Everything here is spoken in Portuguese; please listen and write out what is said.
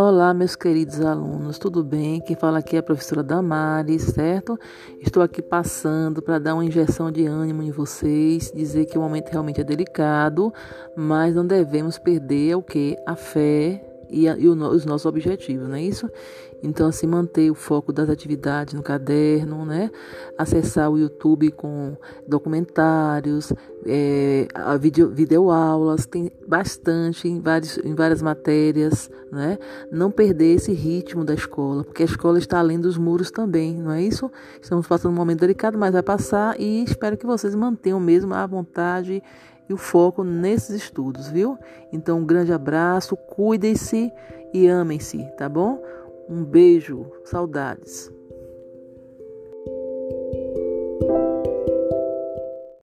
Olá, meus queridos alunos, tudo bem? Quem fala aqui é a professora Damares, certo? Estou aqui passando para dar uma injeção de ânimo em vocês, dizer que o momento realmente é delicado, mas não devemos perder o que? A fé e, a, e o, os nossos objetivos, não é isso? Então, assim, manter o foco das atividades no caderno, né? Acessar o YouTube com documentários, é, a video, videoaulas, tem bastante em, vários, em várias matérias, né? Não perder esse ritmo da escola, porque a escola está além dos muros também, não é isso? Estamos passando um momento delicado, mas vai passar e espero que vocês mantenham mesmo a vontade e o foco nesses estudos, viu? Então, um grande abraço, cuidem-se e amem-se, tá bom? Um beijo, saudades.